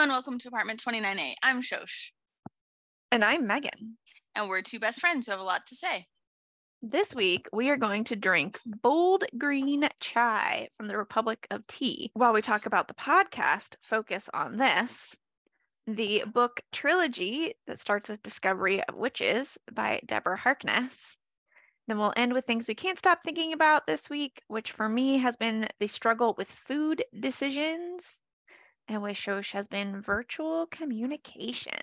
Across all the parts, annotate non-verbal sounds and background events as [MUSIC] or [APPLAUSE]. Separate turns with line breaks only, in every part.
and welcome to apartment 29A. I'm Shosh,
And I'm Megan.
and we're two best friends who have a lot to say.
This week, we are going to drink bold green chai from the Republic of Tea. While we talk about the podcast, focus on this the book trilogy that starts with Discovery of Witches by Deborah Harkness. Then we'll end with things we can't stop thinking about this week, which for me has been the struggle with food decisions, and with Shosh has been virtual communication.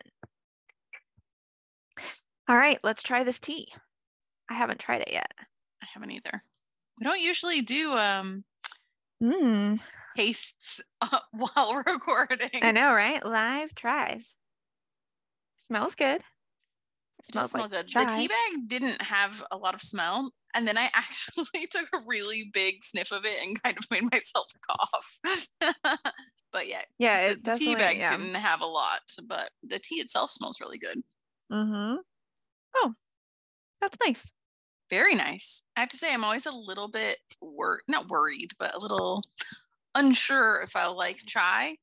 All right, let's try this tea. I haven't tried it yet.
I haven't either. We don't usually do um
Mm,
tastes uh, [LAUGHS] while [LAUGHS] recording.
I know, right? Live tries. Smells good.
It
smells
smell
like
good. The tea bag didn't have a lot of smell, and then I [LAUGHS] actually took a really big sniff of it and kind of made myself [LAUGHS] cough. [LAUGHS] but yeah,
Yeah,
the,
it
the tea bag
yeah.
didn't have a lot, but the tea itself smells really good.
Mm-hmm. Oh, that's nice.
Very nice. I have to say, I'm always a little bit wor not worried, but a little unsure if I'll like chai.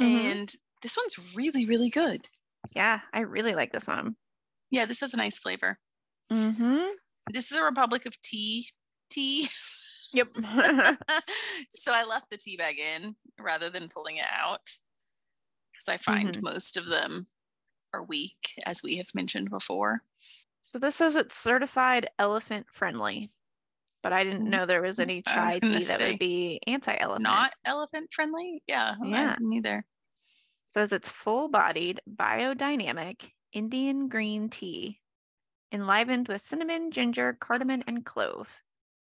Mhm.
And this one's really, really good.
Yeah, I really like this one.
Yeah, this has a nice flavor.
Mm-hmm.
This is a Republic of Tea tea.
Yep. [LAUGHS] [LAUGHS]
so I left the tea bag in rather than pulling it out because I find
Mhm.
most of them are weak, as we have mentioned before.
so this says it's certified elephant friendly, but I didn't
Mm,
know there was any
was
chai
gonna
tea that would be anti-elephant.
Not elephant friendly. Yeah,
Yeah.
didn't
says it's full-bodied, biodynamic Indian green tea, enlivened with cinnamon, ginger, cardamom, and clove.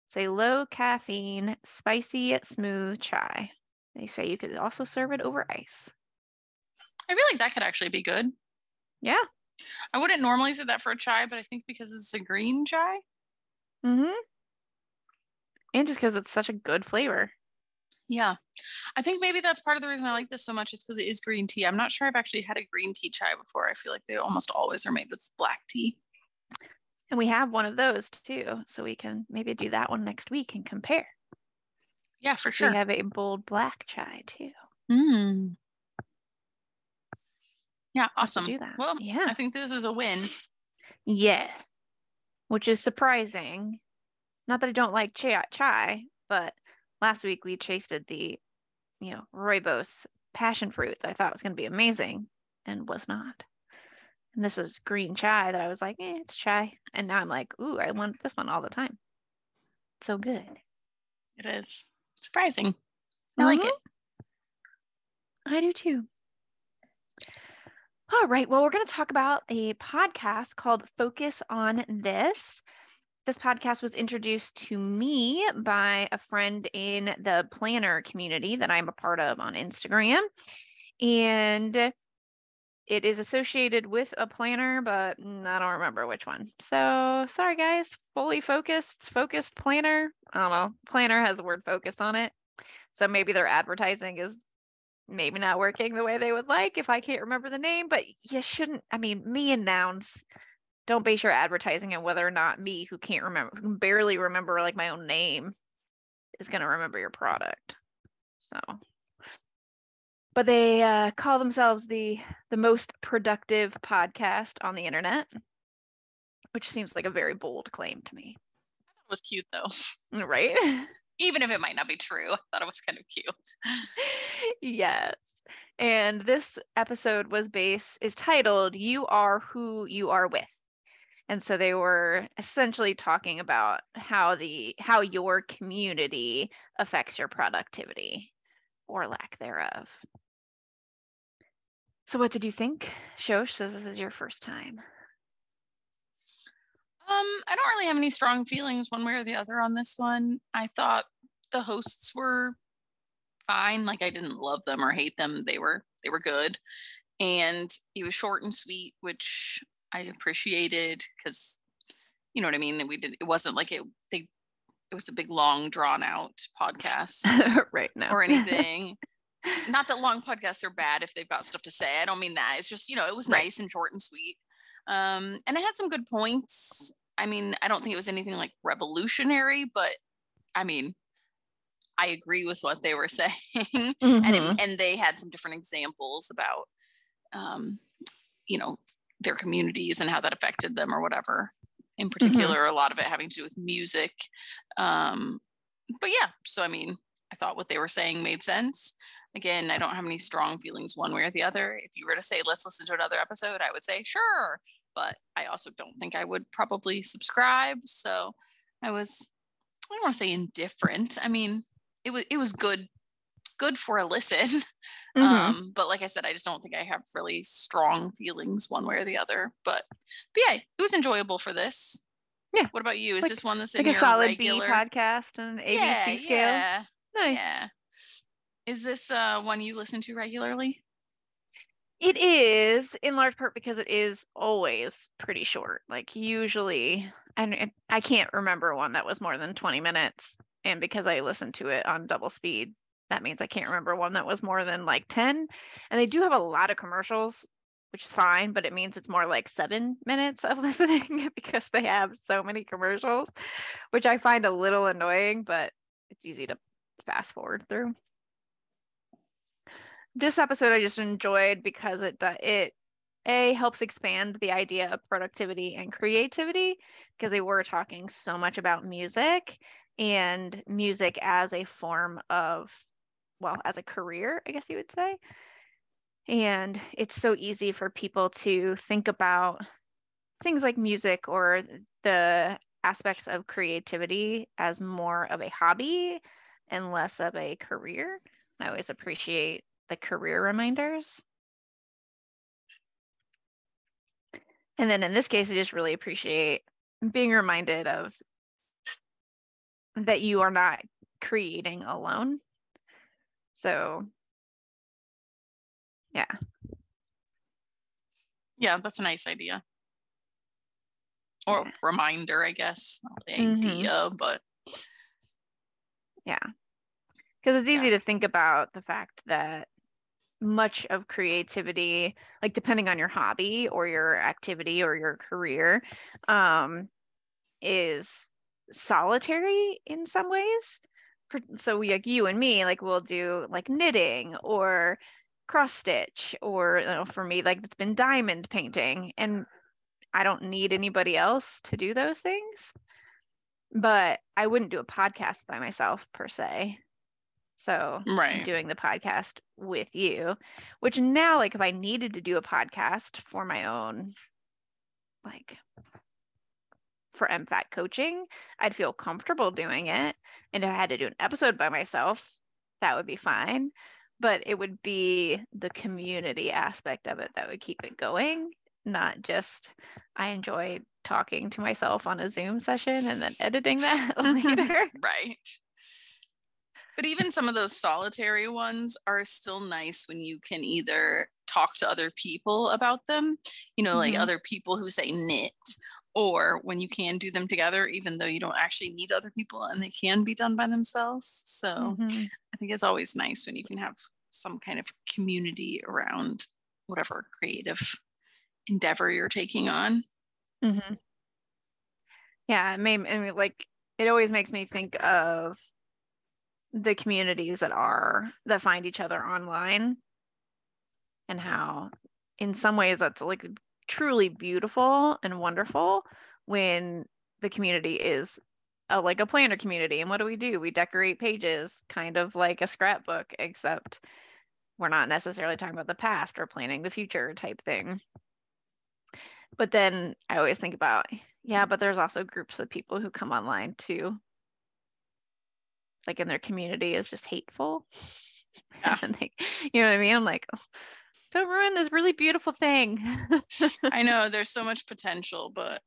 It's a low caffeine, spicy, smooth chai. They say you could also serve it over ice.
I feel like that could actually be good.
Yeah.
I wouldn't normally say that for a chai, but I think because it's a green chai.
Mm-hmm. And just because it's such a good flavor.
Yeah. I think maybe that's part of the reason I like this so much is because it is green tea. I'm not sure I've actually had a green tea chai before. I feel like they almost always are made with black tea.
And we have one of those too, so we can maybe do that one next week and compare.
Yeah, for sure.
We have a bold black chai too.
Mm. Yeah, awesome.
do that.
Well,
Yeah.
I think this is a win.
Yes. Which is surprising. Not that I don't like chai, chai but last week we tasted the, you know, rooibos passion fruit that I thought was going to be amazing and was not. And this was green chai that I was like, eh, it's chai. And now I'm like, ooh, I want this one all the time. So good.
It is surprising. I like it.
I do too. All right. Well, we're going to talk about a podcast called Focus on This. This podcast was introduced to me by a friend in the planner community that I'm a part of on Instagram. And it is associated with a planner, but mm, I don't remember which one. So sorry, guys. Fully focused, focused planner. I don't know. Planner has the word focused on it. So maybe their advertising is maybe not working the way they would like if I can't remember the name, but you shouldn't. I mean, me and nouns, don't base your advertising on whether or not me, who can't remember, who can barely remember like my own name, is going to remember your product. So, but they uh, call themselves the the most productive podcast on the internet, which seems like a very bold claim to me,
It was cute though.
right? [LAUGHS]
Even if it might not be true. I thought it was kind of cute. [LAUGHS]
yes. And this episode was based is titled You Are Who You Are With. And so they were essentially talking about how the how your community affects your productivity or lack thereof. So what did you think? Shosh says this is your first time.
Um, I don't really have any strong feelings one way or the other on this one. I thought the hosts were fine. Like I didn't love them or hate them. They were they were good. And it was short and sweet, which I appreciated because you know what I mean? We did it wasn't like it they it was a big long drawn out podcast [LAUGHS]
right now.
or [LAUGHS] anything. Not that long podcasts are bad if they've got stuff to say. I don't mean that. It's just, you know, it was
Right.
nice and short and sweet. Um, and it had some good points. I mean, I don't think it was anything like revolutionary, but I mean, I agree with what they were [LAUGHS] saying,
Mhm.
and it, and they had some different examples about, um, you know, their communities and how that affected them or whatever. In particular, a lot of it having to do with music. Um, but yeah, so I mean, I thought what they were saying made sense. Again, I don't have any strong feelings one way or the other. If you were to say, let's listen to another episode, I would say, sure. But I also don't think I would probably subscribe. So I was, I don't want to say indifferent. I mean, it was, it was good, good for a listen. [LAUGHS]
Mhm.
Um, but like I said, I just don't think I have really strong feelings one way or the other. But, but yeah, it was enjoyable for this.
Yeah.
What about you? Is
Like-
this one that's
like
in
a
your
solid
regular?
B podcast and ABC
yeah,
scale.
yeah,
Nice.
yeah. Is this uh one you listen to regularly?
It is in large part because it is always pretty short. Like usually, and I can't remember one that was more than 20 minutes. And because I listened to it on double speed, that means I can't remember one that was more than like 10. And they do have a lot of commercials, which is fine, but it means it's more like seven minutes of [LAUGHS] listening because they have so many commercials, which I find a little annoying, but it's easy to fast forward through this episode I just enjoyed because it it a helps expand the idea of productivity and creativity because they were talking so much about music and music as a form of well as a career I guess you would say and it's so easy for people to think about things like music or the aspects of creativity as more of a hobby and less of a career I always appreciate the career reminders. And then in this case, I just really appreciate being reminded of that you are not creating alone. So, yeah.
Yeah, that's a nice idea. Or
Yeah.
reminder, I guess. Not the
Mhm.
idea, but
Yeah. Because it's
Yeah.
easy to think about the fact that much of creativity, like depending on your hobby or your activity or your career, um, is solitary in some ways. So we, like you and me, like we'll do like knitting or cross stitch, or you know, for me, like it's been diamond painting, and I don't need anybody else to do those things. But I wouldn't do a podcast by myself per se. So I'm
right.
doing the podcast with you, which now, like, if I needed to do a podcast for my own, like, for MFAT coaching, I'd feel comfortable doing it. And if I had to do an episode by myself, that would be fine. But it would be the community aspect of it that would keep it going, not just I enjoy talking to myself on a Zoom session and then editing that [LAUGHS] [LAUGHS] later.
right. But even some of those solitary ones are still nice when you can either talk to other people about them, you know, like
Mhm.
other people who say knit, or when you can do them together, even though you don't actually need other people and they can be done by themselves. So
Mhm.
I think it's always nice when you can have some kind of community around whatever creative endeavor you're taking on.
hmm Yeah, it made I mean, like it always makes me think of the communities that are that find each other online and how in some ways that's like truly beautiful and wonderful when the community is a, like a planner community. And what do we do? We decorate pages kind of like a scrapbook except we're not necessarily talking about the past or planning the future type thing. But then i always think about yeah but there's also groups of people who come online too. Like in their community is just hateful.
Yeah. [LAUGHS]
and they, you know what i mean? I'm like "Oh, don't ruin this really beautiful thing [LAUGHS]
I know there's so much potential, but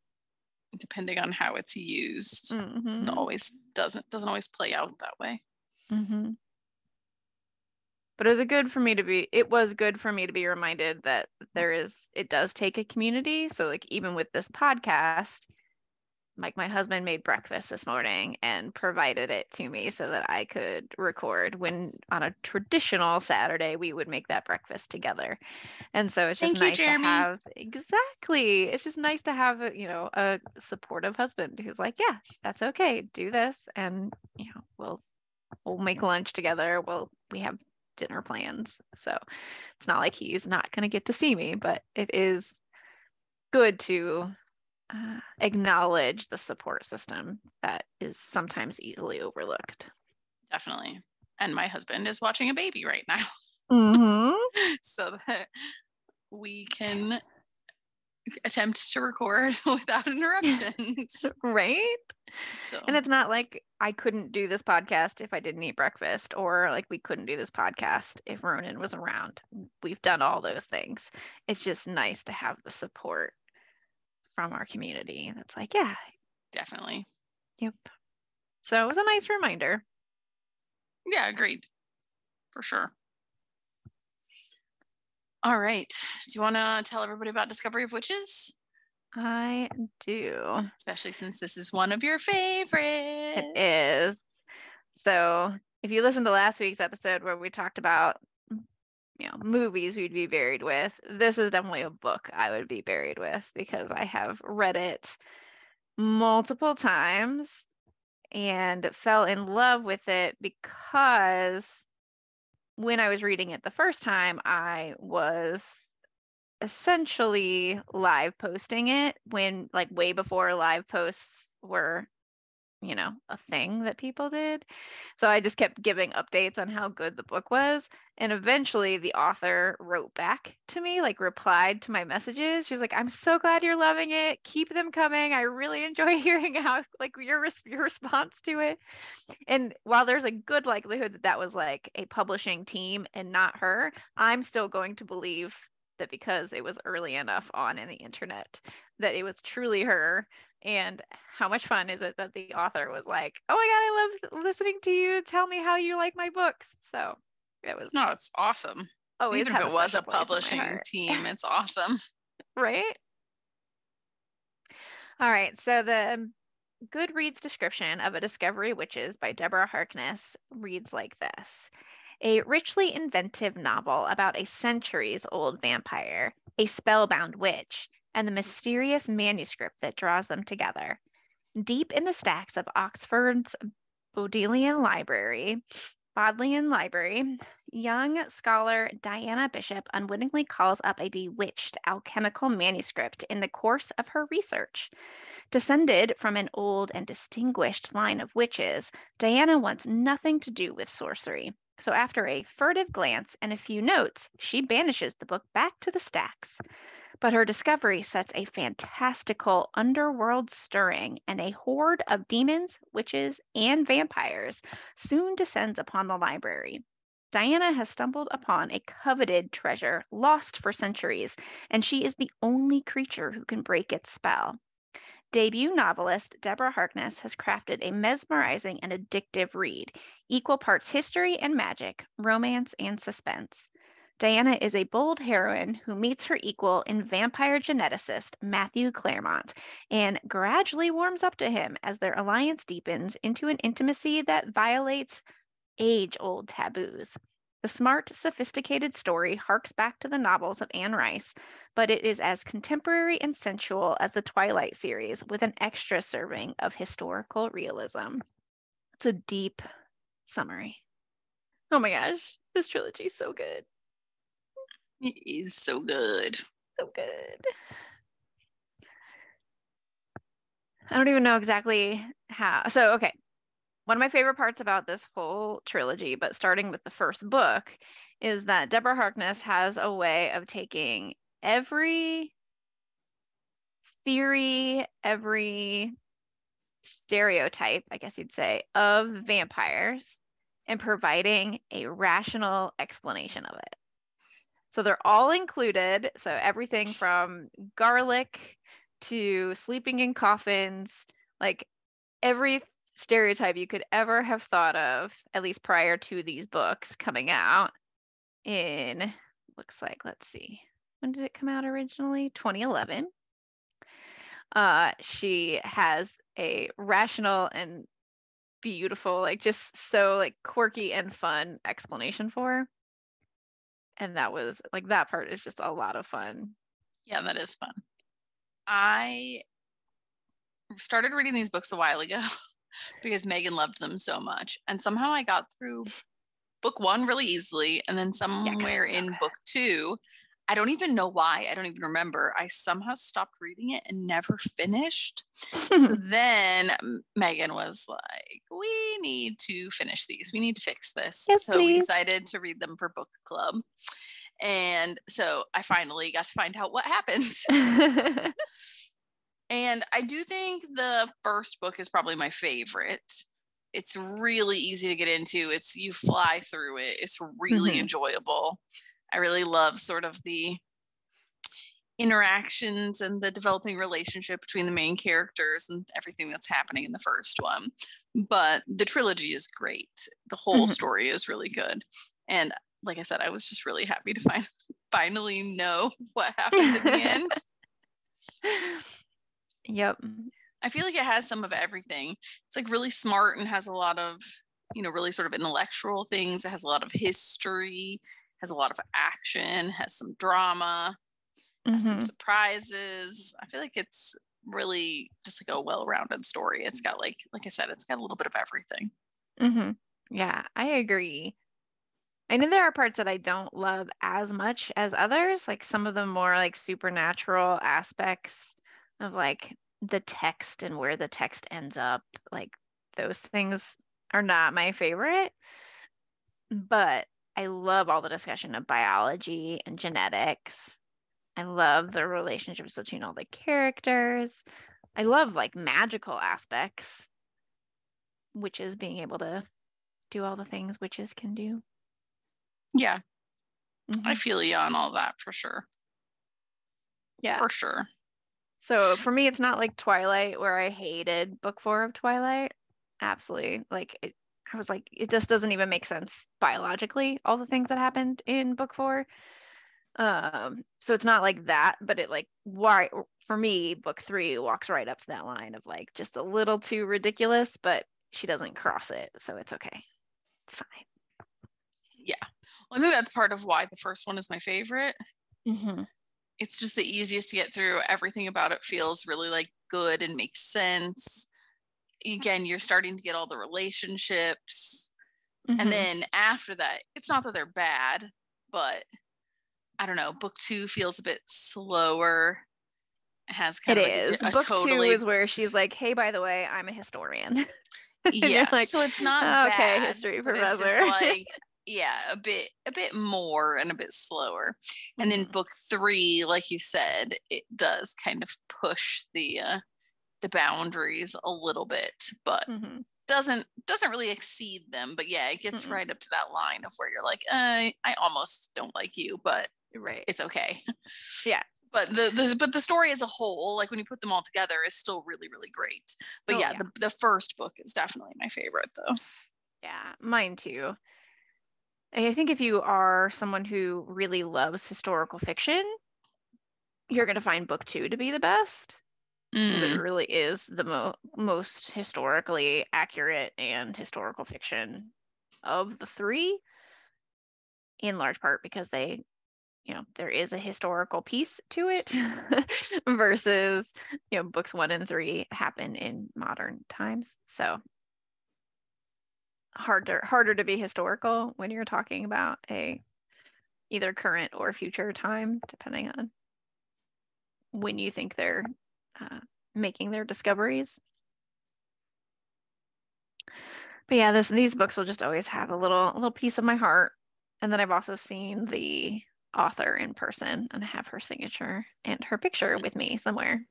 depending on how it's used,
Mhm,
it always doesn't doesn't always play out that way.
mhm. but it was a good for me to be it was good for me to be reminded that there is it does take a community so like even with this podcast like my husband made breakfast this morning and provided it to me so that I could record when on a traditional Saturday we would make that breakfast together. And so it's just
Thank you,
nice
Jeremy.
to have exactly. It's just nice to have a, you know, a supportive husband who's like, yeah, that's okay. Do this and, you know, we'll we'll make lunch together. Well, we have dinner plans. So it's not like he's not going to get to see me, but it is good to uh, acknowledge the support system that is sometimes easily overlooked.
Definitely. And my husband is watching a baby right now.
Mm-hmm. [LAUGHS]
so that we can attempt to record [LAUGHS] without interruptions. [LAUGHS]
right?
So
And it's not like I couldn't do this podcast if I didn't eat breakfast, or like we couldn't do this podcast if Ronan was around. We've done all those things. It's just nice to have the support from our community. That's like, yeah,
definitely.
yep. So it was a nice reminder.
Yeah, agreed. For sure. All right. Do you want to tell everybody about Discovery of Witches?
I do.
Especially since this is one of your favorites.
It is. So if you listen to last week's episode where we talked about you know movies we'd be buried with, this is definitely a book I would be buried with because I have read it multiple times and fell in love with it because when I was reading it the first time, I was essentially live posting it when like way before live posts were you know a thing that people did. So i just kept giving updates on how good the book was and eventually the author wrote back to me like replied to my messages. She's like i'm so glad you're loving it. Keep them coming. I really enjoy [LAUGHS] hearing how like your your response to it. And while there's a good likelihood that that was like a publishing team and not her i'm still going to believe that because it was early enough on in the internet that it was truly her and how much fun is it that the author was like oh my god i love listening to you tell me how you like my books so it was
No, it's awesome.
always
Even if it was a
special place in my
publishing team, it's awesome. [LAUGHS]
right all right so the goodreads description of a discovery witches by deborah harkness reads like this a richly inventive novel about a centuries old vampire a spellbound witch and the mysterious manuscript that draws them together deep in the stacks of oxford's bodleian library bodleian library young scholar Diana Bishop unwittingly calls up a bewitched alchemical manuscript in the course of her research. Descended from an old and distinguished line of witches, Diana wants nothing to do with sorcery. So, after a furtive glance and a few notes, she banishes the book back to the stacks. But her discovery sets a fantastical underworld stirring, and a horde of demons, witches, and vampires soon descends upon the library. Diana has stumbled upon a coveted treasure lost for centuries, and she is the only creature who can break its spell. Debut novelist Deborah Harkness has crafted a mesmerizing and addictive read, equal parts history and magic, romance and suspense. Diana is a bold heroine who meets her equal in vampire geneticist Matthew Clairmont and gradually warms up to him as their alliance deepens into an intimacy that violates age old taboos. The smart, sophisticated story harks back to the novels of Anne Rice, but it is as contemporary and sensual as the Twilight series with an extra serving of historical realism. It's a deep summary. Oh my gosh, this trilogy is so good.
It is so good.
So good. I don't even know exactly how. So, okay. One of my favorite parts about this whole trilogy, but starting with the first book, is that Deborah Harkness has a way of taking every theory, every stereotype, I guess you'd say, of vampires and providing a rational explanation of it. So they're all included. So everything from garlic to sleeping in coffins, like every stereotype you could ever have thought of, at least prior to these books coming out in, looks like, let's see, when did it come out originally? 2011. Uh, she has a rational and beautiful, like just so like quirky and fun explanation for. And that was like that part is just a lot of fun.
Yeah, that is fun. I started reading these books a while ago [LAUGHS] because Megan loved them so much. And somehow I got through book one really easily. And then somewhere yeah, in book two, I don't even know why. I don't even remember. I somehow stopped reading it and never finished. so [LAUGHS] then Megan was like, We need to finish these. We need to fix this. Yes, so please. we decided to read them for book club. And so I finally got to find out what happens. [LAUGHS] and I do think the first book is probably my favorite. It's really easy to get into. It's you fly through it. It's really mm-hmm. enjoyable. I really love sort of the interactions and the developing relationship between the main characters and everything that's happening in the first one. But the trilogy is great. The whole mm-hmm. story is really good. And like I said, I was just really happy to find [LAUGHS] finally know [LAUGHS] what happened in the end. [LAUGHS]
Yep.
I feel like it has some of everything. It's like really smart and has a lot of, you know, really sort of intellectual things. It has a lot of history, has a lot of action, has some drama, mm-hmm. has some mm-hmm. surprises. I feel like it's really just like a well-rounded story. It's got like like I said, it's got a little bit of everything.
Mm-hmm. Yeah, I agree. I know there are parts that I don't love as much as others, like some of the more like supernatural aspects of like the text and where the text ends up. Like those things are not my favorite. But I love all the discussion of biology and genetics. I love the relationships between all the characters. I love like magical aspects, witches being able to do all the things witches can do.
Yeah. Mm-hmm. I feel you on all that for sure.
Yeah.
For sure.
So for me, it's not like Twilight where I hated book four of Twilight. Absolutely. Like it, I was like, it just doesn't even make sense biologically, all the things that happened in book four. Um, so it's not like that, but it like why for me, book three walks right up to that line of like just a little too ridiculous, but she doesn't cross it, so it's okay. It's fine.
Yeah. Well, I think that's part of why the first one is my favorite.
Mm-hmm.
It's just the easiest to get through. Everything about it feels really like good and makes sense. Again, you're starting to get all the relationships. Mm-hmm. And then after that, it's not that they're bad, but I don't know, book two feels a bit slower. It has kind
it
of
is. A, a book totally... two is where she's like, "Hey, by the way, I'm a historian." [LAUGHS]
yeah, like, so it's not
okay.
Bad,
history professor. [LAUGHS]
like yeah a bit a bit more and a bit slower and mm-hmm. then book three like you said it does kind of push the uh the boundaries a little bit but mm-hmm. doesn't doesn't really exceed them but yeah it gets mm-hmm. right up to that line of where you're like uh, i almost don't like you but
right
it's okay
yeah [LAUGHS]
but the, the but the story as a whole like when you put them all together is still really really great but oh, yeah, yeah. The, the first book is definitely my favorite though
yeah mine too I think if you are someone who really loves historical fiction, you're going to find book two to be the best. Mm. It really is the mo- most historically accurate and historical fiction of the three, in large part because they, you know, there is a historical piece to it [LAUGHS] versus, you know, books one and three happen in modern times. So harder harder to be historical when you're talking about a either current or future time depending on when you think they're uh, making their discoveries. But yeah this these books will just always have a little a little piece of my heart. And then i've also seen the author in person and have her signature and her picture with me somewhere.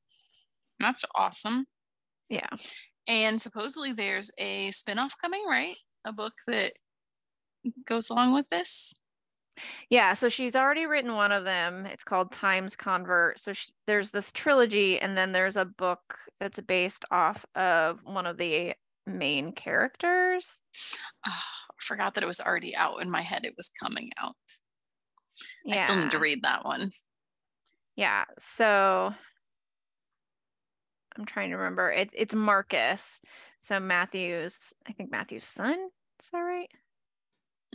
That's awesome.
Yeah.
And supposedly there's a spin-off coming right? A book that goes along with this?
Yeah, so she's already written one of them. It's called Time's Convert. So she, there's this trilogy, and then there's a book that's based off of one of the main characters.
Oh, I forgot that it was already out in my head. It was coming out. Yeah. I still need to read that one.
Yeah, so I'm trying to remember. It, it's Marcus. So Matthew's, I think Matthew's son. Is that right?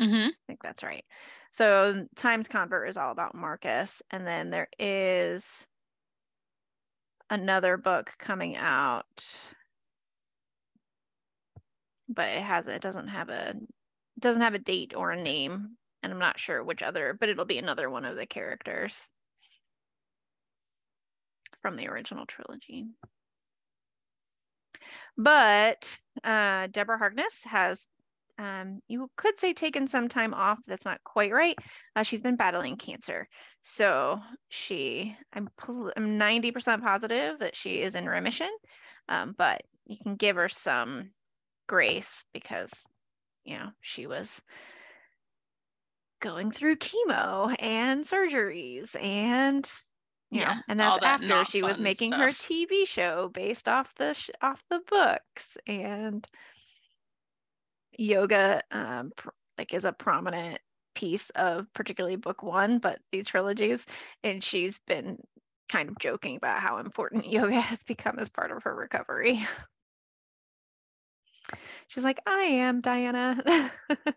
Mm-hmm. I
think that's right. So Time's Convert is all about Marcus, and then there is another book coming out but it has it doesn't have a doesn't have a date or a name, and I'm not sure which other, but it'll be another one of the characters from the original trilogy. But uh, Deborah Harkness has, um, you could say, taken some time off. That's not quite right. Uh, she's been battling cancer. So she, I'm, I'm 90% positive that she is in remission. Um, but you can give her some grace because, you know, she was going through chemo and surgeries and yeah, yeah and that's after she was making stuff. her TV show based off the sh- off the books and yoga um pr- like is a prominent piece of particularly book 1 but these trilogies and she's been kind of joking about how important [LAUGHS] yoga has become as part of her recovery. She's like, I am Diana. [LAUGHS]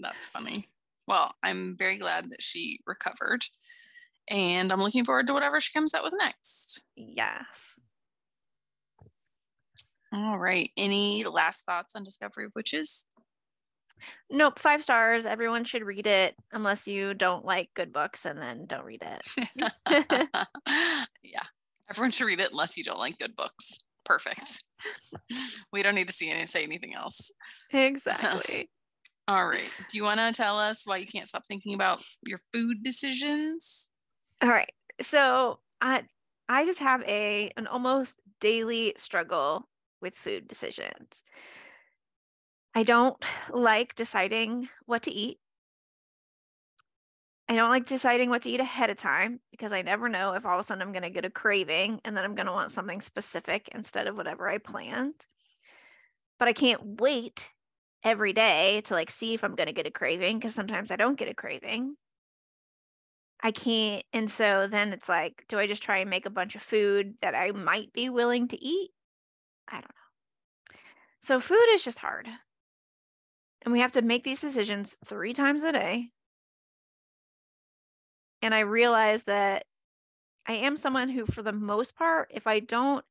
That's funny. Well, I'm very glad that she recovered and I'm looking forward to whatever she comes out with next.
Yes.
All right. Any last thoughts on Discovery of Witches?
Nope, five stars. Everyone should read it unless you don't like good books and then don't read it. [LAUGHS] [LAUGHS]
yeah. Everyone should read it unless you don't like good books. Perfect. [LAUGHS] we don't need to see any say anything else.
Exactly.
All right. Do you want to tell us why you can't stop thinking about your food decisions?
All right. So I I just have a an almost daily struggle with food decisions. I don't like deciding what to eat. I don't like deciding what to eat ahead of time because I never know if all of a sudden I'm going to get a craving and then I'm going to want something specific instead of whatever I planned. But I can't wait every day to like see if I'm going to get a craving because sometimes I don't get a craving. I can't. And so then it's like, do I just try and make a bunch of food that I might be willing to eat? I don't know. So food is just hard. And we have to make these decisions three times a day. And I realize that I am someone who, for the most part, if I don't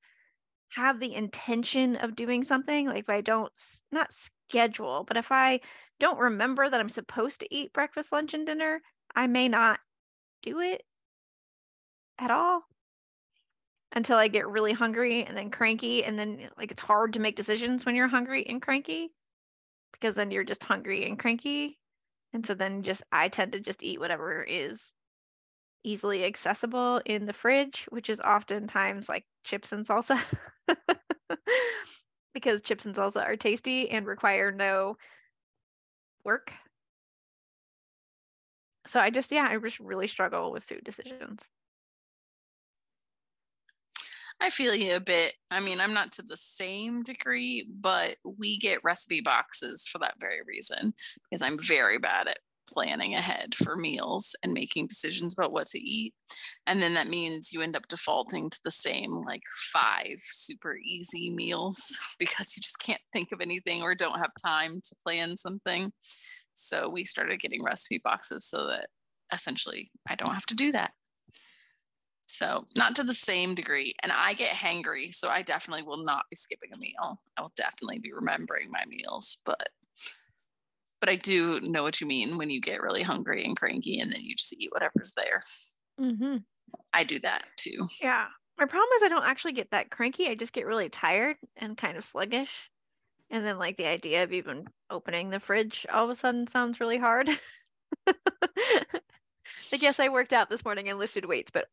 have the intention of doing something, like if I don't, not schedule, but if I don't remember that I'm supposed to eat breakfast, lunch, and dinner, I may not do it at all until I get really hungry and then cranky. And then, like, it's hard to make decisions when you're hungry and cranky because then you're just hungry and cranky. And so then just, I tend to just eat whatever is easily accessible in the fridge, which is oftentimes like chips and salsa. [LAUGHS] because chips and salsa are tasty and require no work so I just, yeah, I just really struggle with food decisions.
I feel you a bit. I mean, I'm not to the same degree, but we get recipe boxes for that very reason because I'm very bad at planning ahead for meals and making decisions about what to eat. And then that means you end up defaulting to the same like five super easy meals [LAUGHS] because you just can't think of anything or don't have time to plan something. So we started getting recipe boxes so that essentially I don't have to do that. So not to the same degree. And I get hangry, so I definitely will not be skipping a meal. I will definitely be remembering my meals, but but I do know what you mean when you get really hungry and cranky and then you just eat whatever's there. Mm-hmm. I do that too.
Yeah. My problem is I don't actually get that cranky. I just get really tired and kind of sluggish. And then like the idea of even opening the fridge all of a sudden sounds really hard. [LAUGHS] like yes, I worked out this morning and lifted weights, but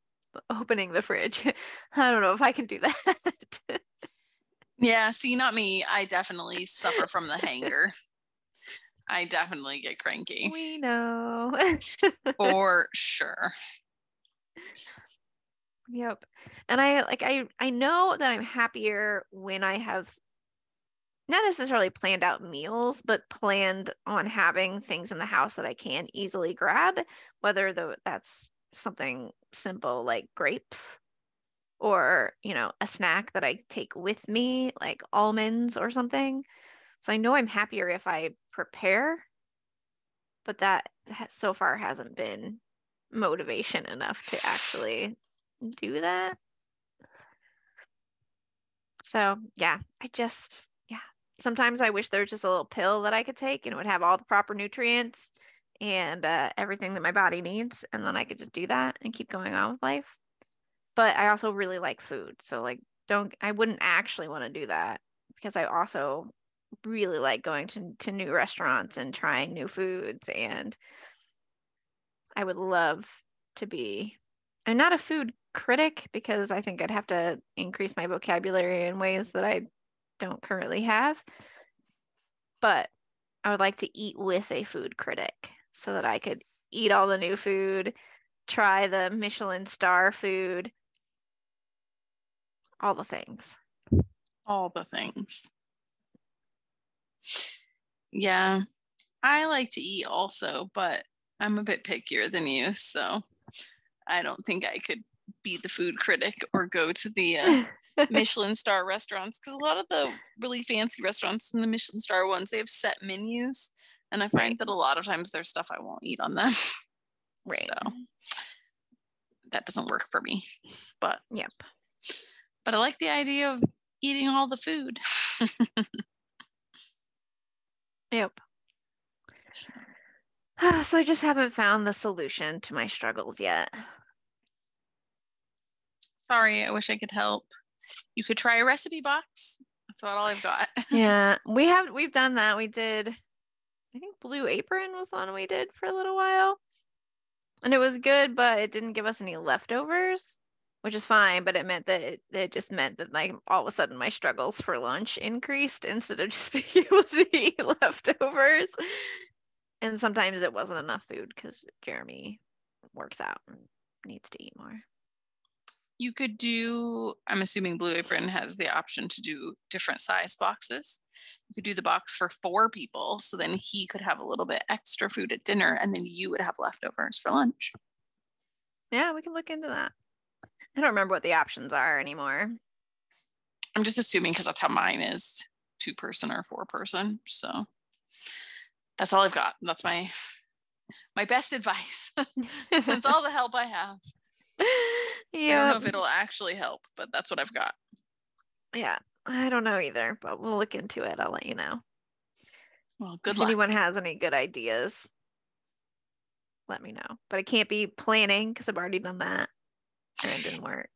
opening the fridge, [LAUGHS] I don't know if I can do that. [LAUGHS]
yeah, see, not me. I definitely suffer from the hanger. I definitely get cranky.
We know.
For [LAUGHS] sure.
Yep. And I like I I know that I'm happier when I have not necessarily planned out meals, but planned on having things in the house that I can easily grab, whether the, that's something simple like grapes or, you know, a snack that I take with me, like almonds or something. So I know I'm happier if I prepare, but that so far hasn't been motivation enough to actually do that. So, yeah, I just yeah sometimes I wish there was just a little pill that I could take and it would have all the proper nutrients and uh, everything that my body needs. And then I could just do that and keep going on with life. But I also really like food. So, like, don't, I wouldn't actually want to do that because I also really like going to, to new restaurants and trying new foods. And I would love to be, I'm not a food critic because I think I'd have to increase my vocabulary in ways that I don't currently have. But I would like to eat with a food critic so that I could eat all the new food, try the Michelin star food, all the things.
All the things. Yeah, I like to eat also, but I'm a bit pickier than you, so I don't think I could be the food critic or go to the uh, [LAUGHS] Michelin star restaurants because a lot of the really fancy restaurants and the Michelin star ones they have set menus, and I find right. that a lot of times there's stuff I won't eat on them. [LAUGHS] Right. So that doesn't work for me. But
yep.
But I like the idea of eating all the food. [LAUGHS]
yep. [SIGHS] So I just haven't found the solution to my struggles yet.
Sorry, I wish I could help. You could try a recipe box. That's about all I've got. [LAUGHS]
yeah, we have we've done that. We did I think Blue Apron was the one we did for a little while. And it was good, but it didn't give us any leftovers, which is fine, but it meant that it, it just meant that like all of a sudden my struggles for lunch increased instead of just [LAUGHS] being able to eat leftovers and sometimes it wasn't enough food because Jeremy works out and needs to eat more.
You could do, I'm assuming Blue Apron has the option to do different size boxes. You could do the box for four people. So then he could have a little bit extra food at dinner and then you would have leftovers for lunch.
Yeah, we can look into that. I don't remember what the options are anymore.
I'm just assuming because that's how mine is two person or four person. So that's all I've got. That's my my best advice. [LAUGHS] that's all the help I have. Yeah. [LAUGHS] I don't know if it'll actually help, but that's what I've got.
Yeah. I don't know either, but we'll look into it. I'll let you know.
Well, good
if
luck.
anyone has any good ideas, let me know. But I can't be planning because I've already done that and it didn't work.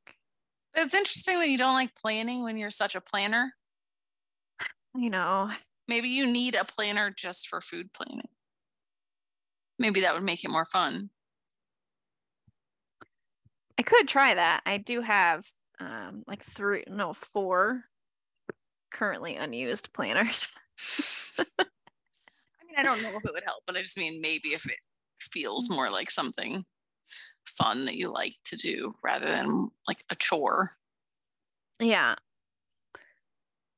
It's interesting that you don't like planning when you're such a planner.
You know,
Maybe you need a planner just for food planning. Maybe that would make it more fun.
I could try that. I do have um, like three, no, four currently unused planners. [LAUGHS]
I mean, I don't know if it would help, but I just mean maybe if it feels more like something fun that you like to do rather than like a chore.
Yeah.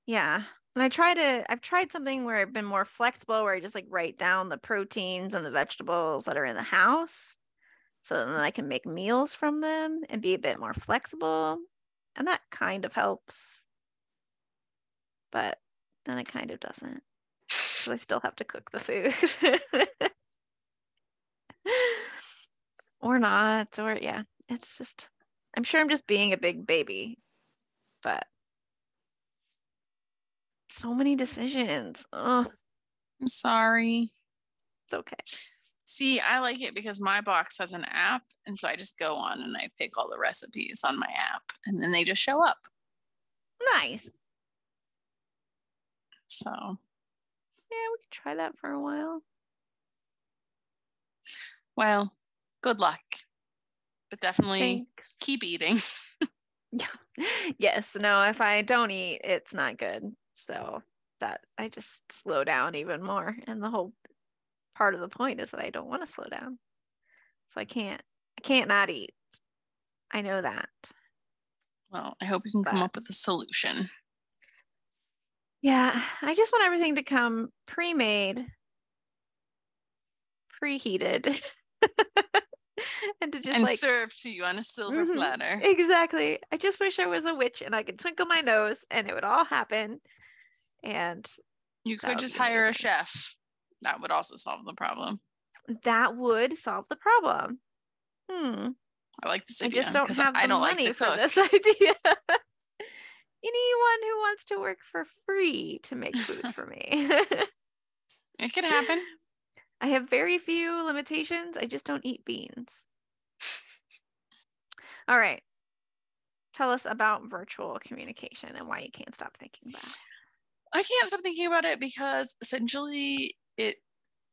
Yeah. And I try to, I've tried something where I've been more flexible, where I just like write down the proteins and the vegetables that are in the house. So then I can make meals from them and be a bit more flexible. And that kind of helps. But then it kind of doesn't. So I still have to cook the food. [LAUGHS] or not. Or yeah, it's just, I'm sure I'm just being a big baby. But so many decisions. Oh,
I'm sorry.
It's okay.
See, I like it because my box has an app. And so I just go on and I pick all the recipes on my app and then they just show up.
Nice.
So,
yeah, we could try that for a while.
Well, good luck. But definitely Thanks. keep eating.
yeah. [LAUGHS] [LAUGHS] Yes. No, if I don't eat, it's not good. So that I just slow down even more. And the whole part of the point is that I don't want to slow down. So I can't I can't not eat. I know that.
Well, I hope you can but, come up with a solution.
Yeah, I just want everything to come pre-made, preheated. [LAUGHS]
and to just and like serve to you on a silver mm-hmm, platter.
Exactly. I just wish I was a witch and I could twinkle my nose and it would all happen and
you could just hire amazing. a chef. That would also solve the problem.
That would solve the problem. Hmm.
I like this idea. I just don't have
I don't like to cook. this [LAUGHS] idea. anyone who wants to work for free to make food for me. [LAUGHS]
it could happen.
I have very few limitations. I just don't eat beans. [LAUGHS] All right. Tell us about virtual communication and why you can't stop thinking about it.
I can't stop thinking about it because essentially it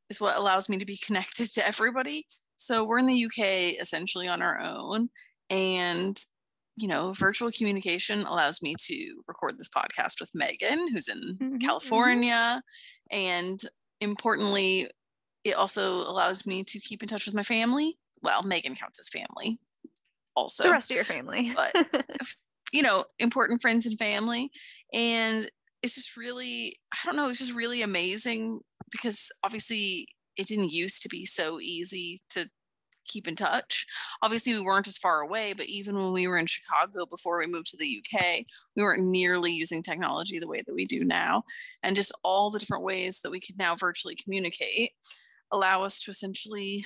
is what allows me to be connected to everybody. So we're in the UK essentially on our own. And, you know, virtual communication allows me to record this podcast with Megan, who's in mm-hmm. California. Mm-hmm. And importantly, it also allows me to keep in touch with my family. Well, Megan counts as family also.
The rest of your family.
but, [LAUGHS] you know, important friends and family. And it's just really, I don't know, it's just really amazing because obviously it didn't used to be so easy to keep in touch. Obviously, we weren't as far away, but even when we were in Chicago before we moved to the UK, we weren't nearly using technology the way that we do now. And just all the different ways that we could now virtually communicate allow us to essentially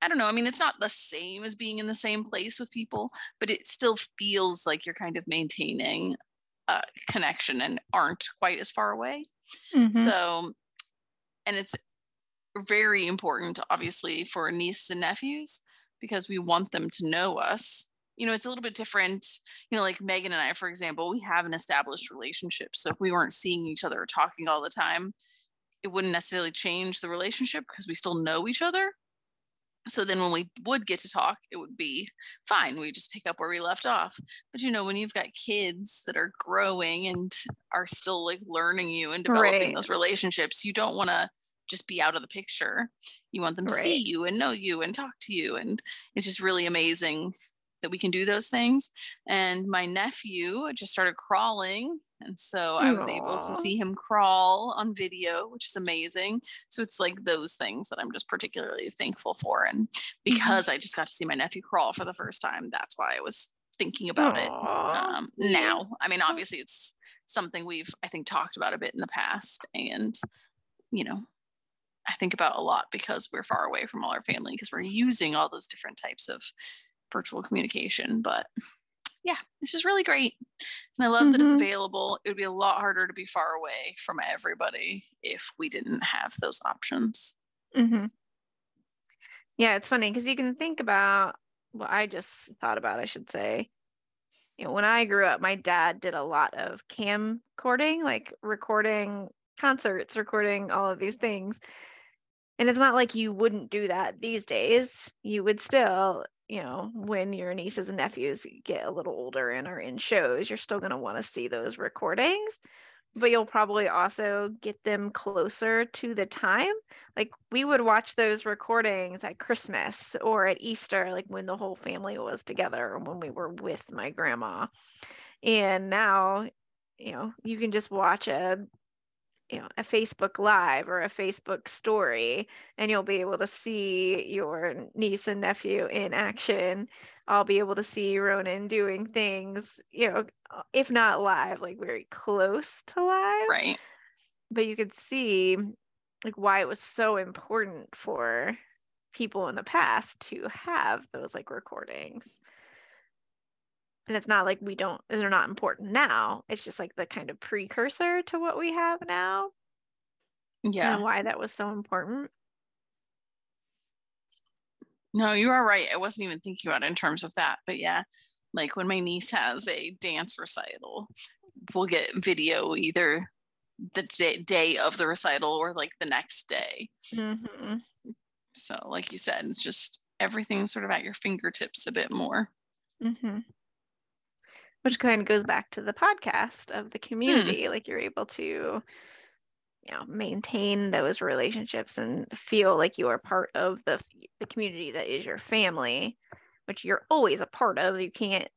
I don't know. I mean, it's not the same as being in the same place with people, but it still feels like you're kind of maintaining a connection and aren't quite as far away. Mm-hmm. So, and it's very important, obviously, for nieces and nephews because we want them to know us. You know, it's a little bit different. You know, like Megan and I, for example, we have an established relationship. So if we weren't seeing each other or talking all the time, it wouldn't necessarily change the relationship because we still know each other. So then when we would get to talk, it would be fine. We just pick up where we left off. But you know, when you've got kids that are growing and are still like learning you and developing right. those relationships, you don't want to just be out of the picture. You want them to right. see you and know you and talk to you. And it's just really amazing that we can do those things. And my nephew just started crawling. And so I was Aww. able to see him crawl on video, which is amazing. So it's like those things that I'm just particularly thankful for. And mm-hmm. because mm-hmm. I just got to see my nephew crawl for the first time, that's why I was thinking about Aww. it um, now. I mean, obviously, it's something we've, I think, talked about a bit in the past. And, you know, I think about a lot because we're far away from all our family because we're using all those different types of virtual communication. But yeah, this is really great. And I love mm-hmm. that it's mm-hmm. available. It would be a lot harder to be far away from everybody if we didn't have those options.
Mm-hmm. Yeah, it's funny because you can think about what I just thought about, I should say. You know, when I grew up, my dad did a lot of camcording, like recording concerts, recording all of these things. And it's not like you wouldn't do that these days. You would still, you know, when your nieces and nephews get a little older and are in shows, you're still going to want to see those recordings, but you'll probably also get them closer to the time. Like we would watch those recordings at Christmas or at Easter, like when the whole family was together when we were with my grandma. And now, you know, you can just watch a you know a facebook live or a facebook story and you'll be able to see your niece and nephew in action. I'll be able to see ronan doing things you know if not live like very close to live.
Right.
But you could see like why it was so important for people in the past to have those like recordings and it's not like we don't they're not important now it's just like the kind of precursor to what we have now.
Yeah.
And why that was so important.
No you are right i wasn't even thinking about it in terms of that but yeah like when my niece has a dance recital we'll get video either the day, day of the recital or like the next day. Mm-hmm. so like you said it's just everything sort of at your fingertips a bit more.
Mm-hmm which kind of goes back to the podcast of the hmm. community hmm. like you're able to you know maintain those relationships and feel like you are part of the the community that is your family which you're always a part of you can't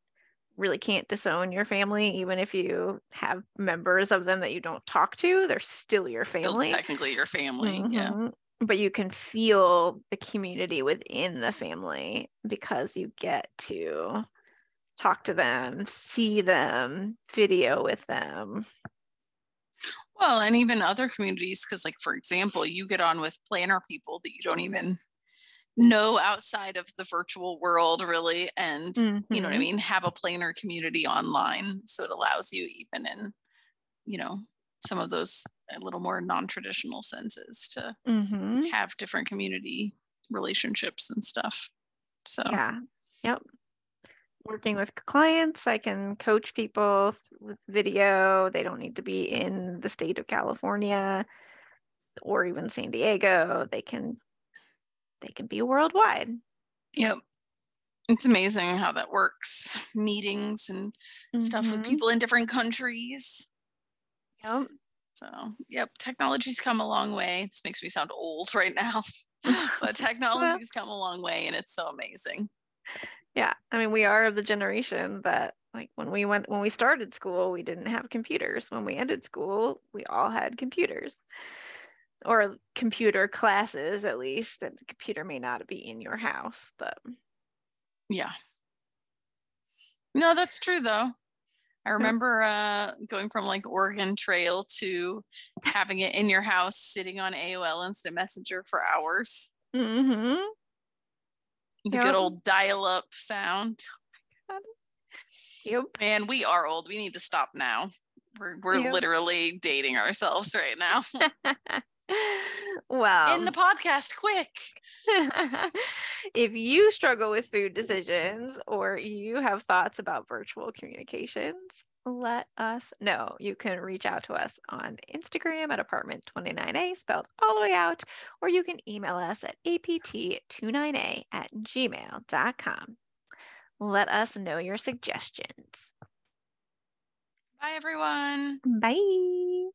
really can't disown your family even if you have members of them that you don't talk to they're still your family
still technically your family mm-hmm. yeah
but you can feel the community within the family because you get to talk to them, see them, video with them.
Well, and even other communities, because, like, for example, you get on with planner people that you don't even know outside of the virtual world really and
Mm-hmm.
you know what i mean have a planner community online so it allows you even in you know some of those a little more non-traditional senses to
Mm-hmm.
have different community relationships and stuff so
Yeah. Yep. Working with clients, I can coach people with video. They don't need to be in the state of California or even San Diego. They can they can be worldwide.
yep it's amazing how that works meetings and stuff with
Mhm.
people in different countries
Yep.
So, yep, technology's come a long way. This makes me sound old right now, [LAUGHS] but technology's come a long way and it's so amazing.
Yeah. I mean, we are of the generation that like when we went when we started school, we didn't have computers. When we ended school, we all had computers. Or computer classes at least. And the computer may not be in your house, but
Yeah. No, that's true though. I remember uh, going from like Oregon Trail to having it in your house, sitting on AOL Instant Messenger for hours.
hmm
The
Yep.
good old dial up sound.
Oh yep.
Man, we are old. We need to stop now. We're, we're
Yep.
literally dating ourselves right now.
well, [LAUGHS]
in the podcast, quick. [LAUGHS]
if you struggle with food decisions or you have thoughts about virtual communications, let us know. You can reach out to us on Instagram at apartment29a, spelled all the way out, or you can email us at apt29a at gmail.com. Let us know your suggestions.
Bye, everyone.
Bye.